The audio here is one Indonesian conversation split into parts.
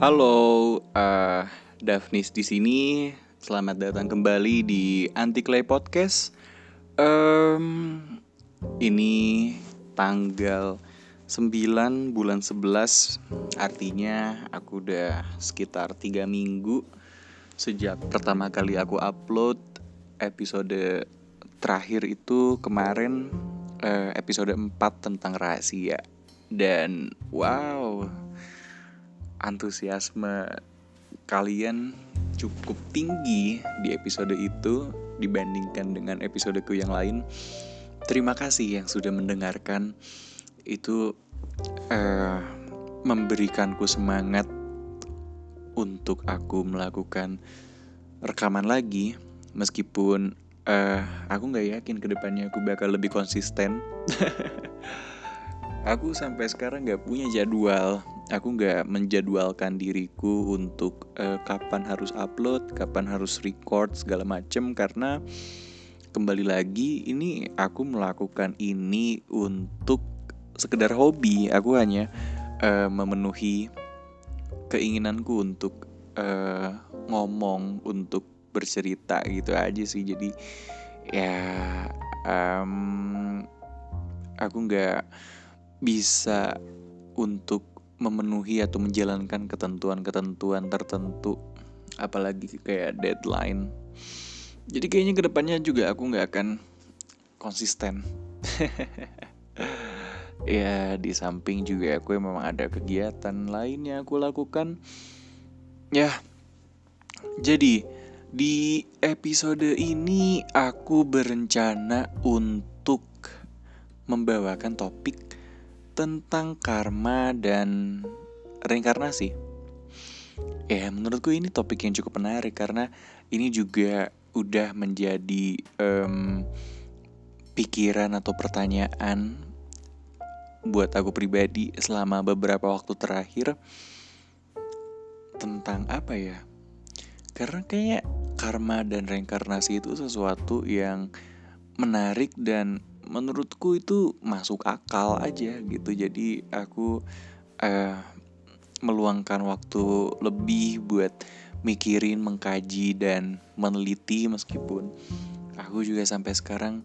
Halo, uh, Daphnis di sini. Selamat datang kembali di Anti Clay Podcast. Um, ini tanggal 9 bulan 11 Artinya aku udah sekitar 3 minggu Sejak pertama kali aku upload episode terakhir itu kemarin uh, episode 4 tentang rahasia Dan wow antusiasme kalian cukup tinggi di episode itu dibandingkan dengan episodeku yang lain. Terima kasih yang sudah mendengarkan. Itu uh, memberikanku semangat untuk aku melakukan rekaman lagi, meskipun uh, aku nggak yakin ke depannya aku bakal lebih konsisten. aku sampai sekarang nggak punya jadwal aku nggak menjadwalkan diriku untuk uh, kapan harus upload, kapan harus record segala macem karena kembali lagi ini aku melakukan ini untuk sekedar hobi. Aku hanya uh, memenuhi keinginanku untuk uh, ngomong, untuk bercerita gitu aja sih. Jadi ya um, aku nggak bisa untuk memenuhi atau menjalankan ketentuan-ketentuan tertentu apalagi kayak deadline. Jadi kayaknya ke depannya juga aku nggak akan konsisten. Ya di samping juga aku memang ada kegiatan lain yang aku lakukan. Ya jadi di episode ini aku berencana untuk membawakan topik tentang karma dan reinkarnasi. Ya, menurutku ini topik yang cukup menarik karena ini juga udah menjadi um, pikiran atau pertanyaan buat aku pribadi selama beberapa waktu terakhir tentang apa ya? Karena kayak karma dan reinkarnasi itu sesuatu yang menarik dan menurutku itu masuk akal aja gitu. Jadi aku uh, meluangkan waktu lebih buat mikirin mengkaji dan meneliti meskipun aku juga sampai sekarang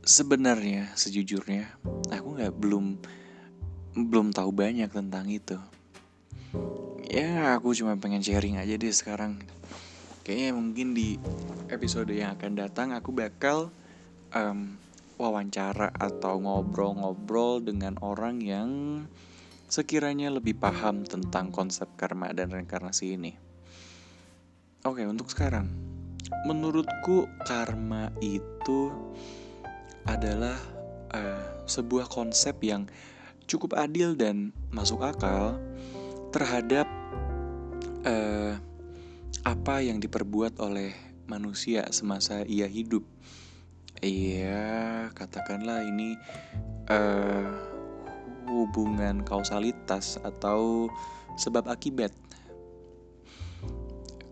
sebenarnya sejujurnya aku nggak belum belum tahu banyak tentang itu. Ya aku cuma pengen sharing aja deh sekarang. Kayaknya mungkin di episode yang akan datang aku bakal um, wawancara atau ngobrol-ngobrol dengan orang yang sekiranya lebih paham tentang konsep karma dan reinkarnasi ini. Oke, untuk sekarang, menurutku karma itu adalah uh, sebuah konsep yang cukup adil dan masuk akal terhadap uh, apa yang diperbuat oleh manusia semasa ia hidup Iya, katakanlah ini uh, hubungan kausalitas atau sebab akibat.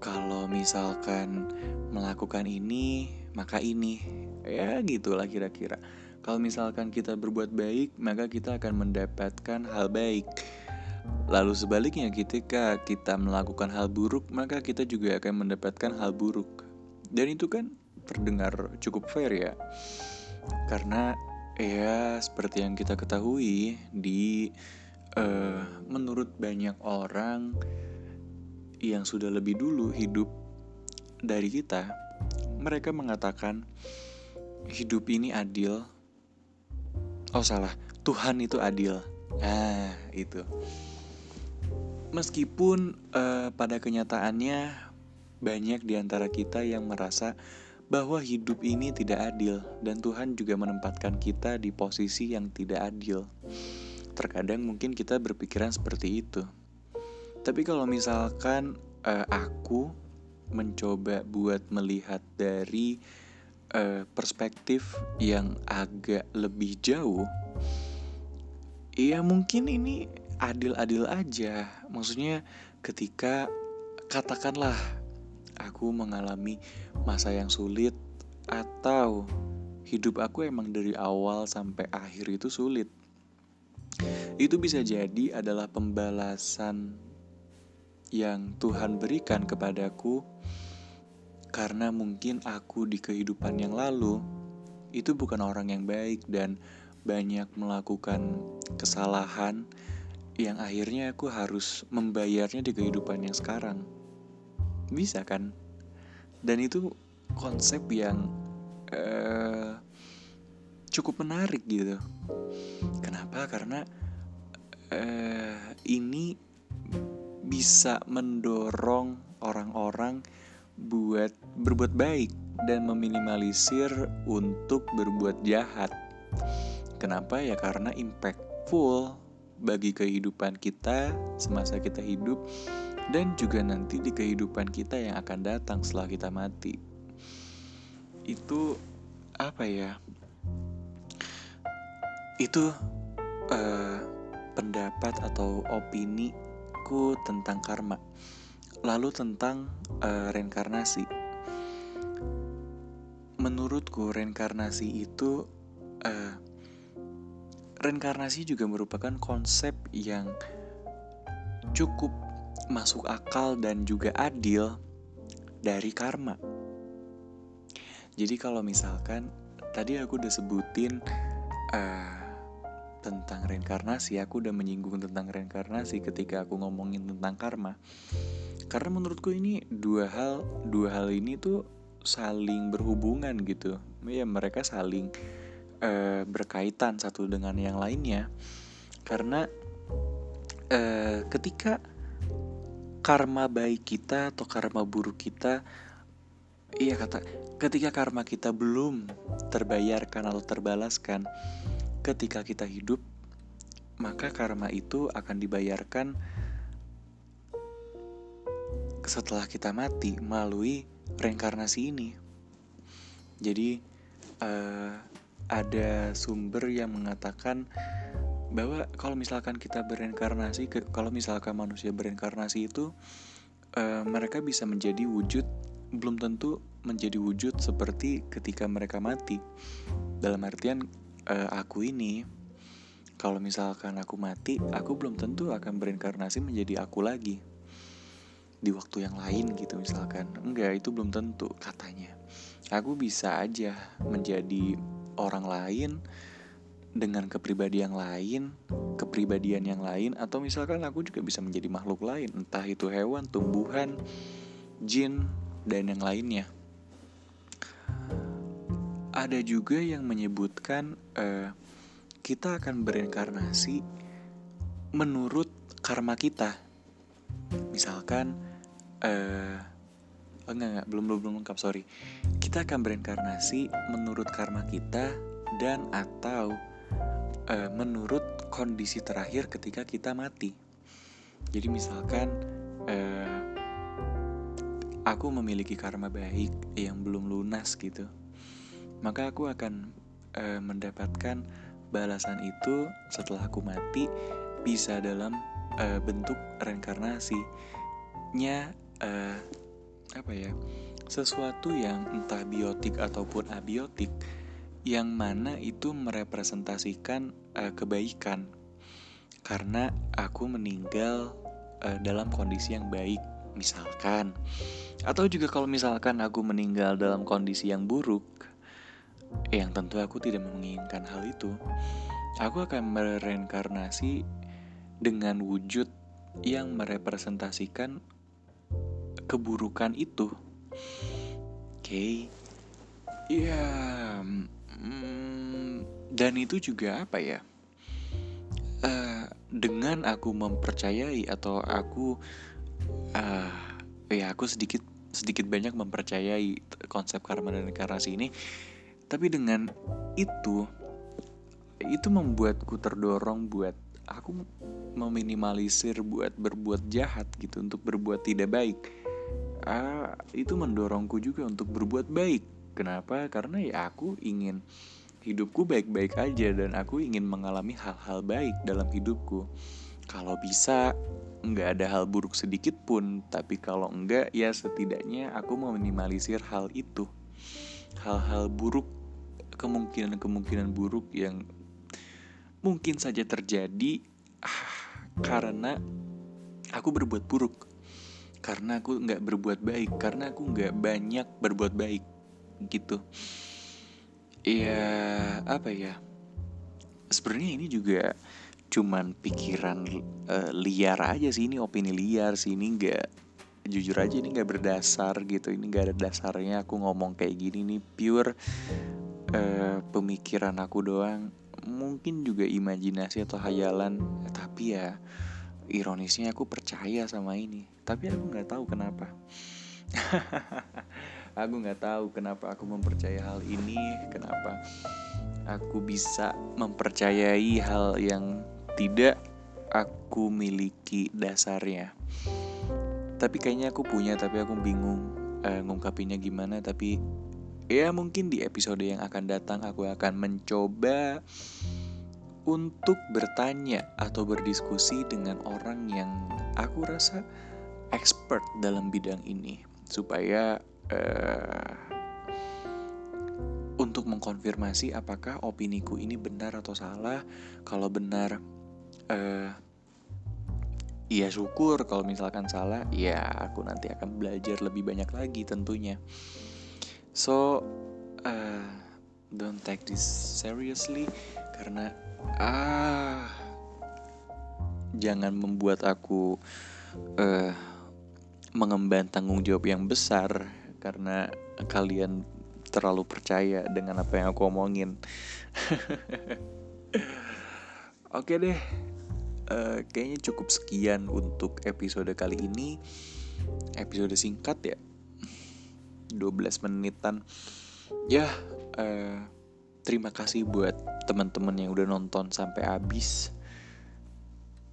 Kalau misalkan melakukan ini, maka ini. Ya, gitulah kira-kira. Kalau misalkan kita berbuat baik, maka kita akan mendapatkan hal baik. Lalu sebaliknya, ketika kita melakukan hal buruk, maka kita juga akan mendapatkan hal buruk. Dan itu kan terdengar cukup fair ya. Karena ya seperti yang kita ketahui di uh, menurut banyak orang yang sudah lebih dulu hidup dari kita mereka mengatakan hidup ini adil. Oh salah. Tuhan itu adil. Ah itu. Meskipun uh, pada kenyataannya banyak di antara kita yang merasa bahwa hidup ini tidak adil dan Tuhan juga menempatkan kita di posisi yang tidak adil. Terkadang mungkin kita berpikiran seperti itu. Tapi kalau misalkan uh, aku mencoba buat melihat dari uh, perspektif yang agak lebih jauh, ya mungkin ini adil-adil aja. Maksudnya ketika katakanlah aku mengalami masa yang sulit atau hidup aku emang dari awal sampai akhir itu sulit. Itu bisa jadi adalah pembalasan yang Tuhan berikan kepadaku karena mungkin aku di kehidupan yang lalu itu bukan orang yang baik dan banyak melakukan kesalahan yang akhirnya aku harus membayarnya di kehidupan yang sekarang. Bisa kan? Dan itu konsep yang uh, cukup menarik gitu. Kenapa? Karena uh, ini bisa mendorong orang-orang buat berbuat baik dan meminimalisir untuk berbuat jahat. Kenapa ya? Karena impactful bagi kehidupan kita semasa kita hidup dan juga nanti di kehidupan kita yang akan datang setelah kita mati. Itu apa ya? Itu uh, pendapat atau opini ku tentang karma lalu tentang uh, reinkarnasi. Menurutku reinkarnasi itu uh, reinkarnasi juga merupakan konsep yang cukup masuk akal dan juga adil dari karma. Jadi kalau misalkan tadi aku udah sebutin uh, tentang reinkarnasi, aku udah menyinggung tentang reinkarnasi ketika aku ngomongin tentang karma. Karena menurutku ini dua hal dua hal ini tuh saling berhubungan gitu. Ya mereka saling uh, berkaitan satu dengan yang lainnya. Karena uh, ketika karma baik kita atau karma buruk kita iya kata ketika karma kita belum terbayarkan atau terbalaskan ketika kita hidup maka karma itu akan dibayarkan setelah kita mati melalui reinkarnasi ini. Jadi uh, ada sumber yang mengatakan bahwa kalau misalkan kita bereinkarnasi, kalau misalkan manusia bereinkarnasi itu uh, mereka bisa menjadi wujud belum tentu menjadi wujud seperti ketika mereka mati. Dalam artian uh, aku ini kalau misalkan aku mati, aku belum tentu akan bereinkarnasi menjadi aku lagi. Di waktu yang lain gitu misalkan. Enggak itu belum tentu katanya. Aku bisa aja menjadi orang lain dengan kepribadian yang lain kepribadian yang lain atau misalkan aku juga bisa menjadi makhluk lain entah itu hewan tumbuhan jin dan yang lainnya. Ada juga yang menyebutkan uh, kita akan berinkarnasi menurut karma kita. Misalkan uh, enggak enggak belum belum belum lengkap sorry. Kita akan berinkarnasi menurut karma kita dan atau uh, menurut kondisi terakhir ketika kita mati. Jadi misalkan uh, aku memiliki karma baik yang belum lunas gitu maka aku akan uh, mendapatkan balasan itu setelah aku mati bisa dalam uh, bentuk reinkarnasi nya uh, apa ya sesuatu yang entah biotik ataupun abiotik yang mana itu merepresentasikan uh, kebaikan karena aku meninggal uh, dalam kondisi yang baik misalkan atau juga kalau misalkan aku meninggal dalam kondisi yang buruk yang tentu aku tidak menginginkan hal itu aku akan mereinkarnasi dengan wujud yang merepresentasikan keburukan itu. Oke, okay. ya, mm, dan itu juga apa ya? Uh, dengan aku mempercayai atau aku, uh, ya aku sedikit sedikit banyak mempercayai konsep karma dan reinkarnasi ini, tapi dengan itu itu membuatku terdorong buat aku meminimalisir buat berbuat jahat gitu untuk berbuat tidak baik ah, itu mendorongku juga untuk berbuat baik. Kenapa? Karena ya aku ingin hidupku baik-baik aja dan aku ingin mengalami hal-hal baik dalam hidupku. Kalau bisa nggak ada hal buruk sedikit pun, tapi kalau enggak ya setidaknya aku mau minimalisir hal itu. Hal-hal buruk, kemungkinan-kemungkinan buruk yang mungkin saja terjadi ah, karena aku berbuat buruk karena aku nggak berbuat baik karena aku nggak banyak berbuat baik gitu. Ya apa ya? Sebenarnya ini juga cuman pikiran uh, liar aja sih. Ini opini liar sih. Ini nggak jujur aja ini nggak berdasar gitu. Ini nggak ada dasarnya. Aku ngomong kayak gini nih pure uh, pemikiran aku doang. Mungkin juga imajinasi atau hayalan tapi ya ironisnya aku percaya sama ini. Tapi aku nggak tahu kenapa aku nggak tahu kenapa aku mempercayai hal ini kenapa aku bisa mempercayai hal yang tidak aku miliki dasarnya. Tapi kayaknya aku punya tapi aku bingung uh, ngungkapinnya gimana. Tapi ya mungkin di episode yang akan datang aku akan mencoba untuk bertanya atau berdiskusi dengan orang yang aku rasa expert dalam bidang ini. Supaya uh, untuk mengkonfirmasi apakah opiniku ini benar atau salah kalau benar uh, Iya syukur kalau misalkan salah ya aku nanti akan belajar lebih banyak lagi tentunya. So uh, don't take this seriously karena ah jangan membuat aku uh, mengemban tanggung jawab yang besar karena kalian terlalu percaya dengan apa yang aku omongin. Oke deh, uh, kayaknya cukup sekian untuk episode kali ini. Episode singkat ya, 12 menitan. Ya, uh, terima kasih buat teman-teman yang udah nonton sampai habis.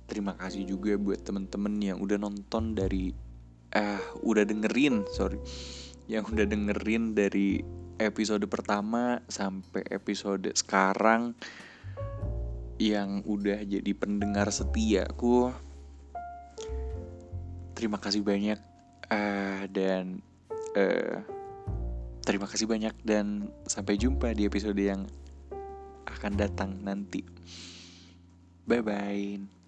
Terima kasih juga buat teman-teman yang udah nonton dari eh udah dengerin, sorry. Yang udah dengerin dari episode pertama sampai episode sekarang yang udah jadi pendengar setia aku terima kasih banyak uh, dan uh, terima kasih banyak dan sampai jumpa di episode yang akan datang nanti. Bye bye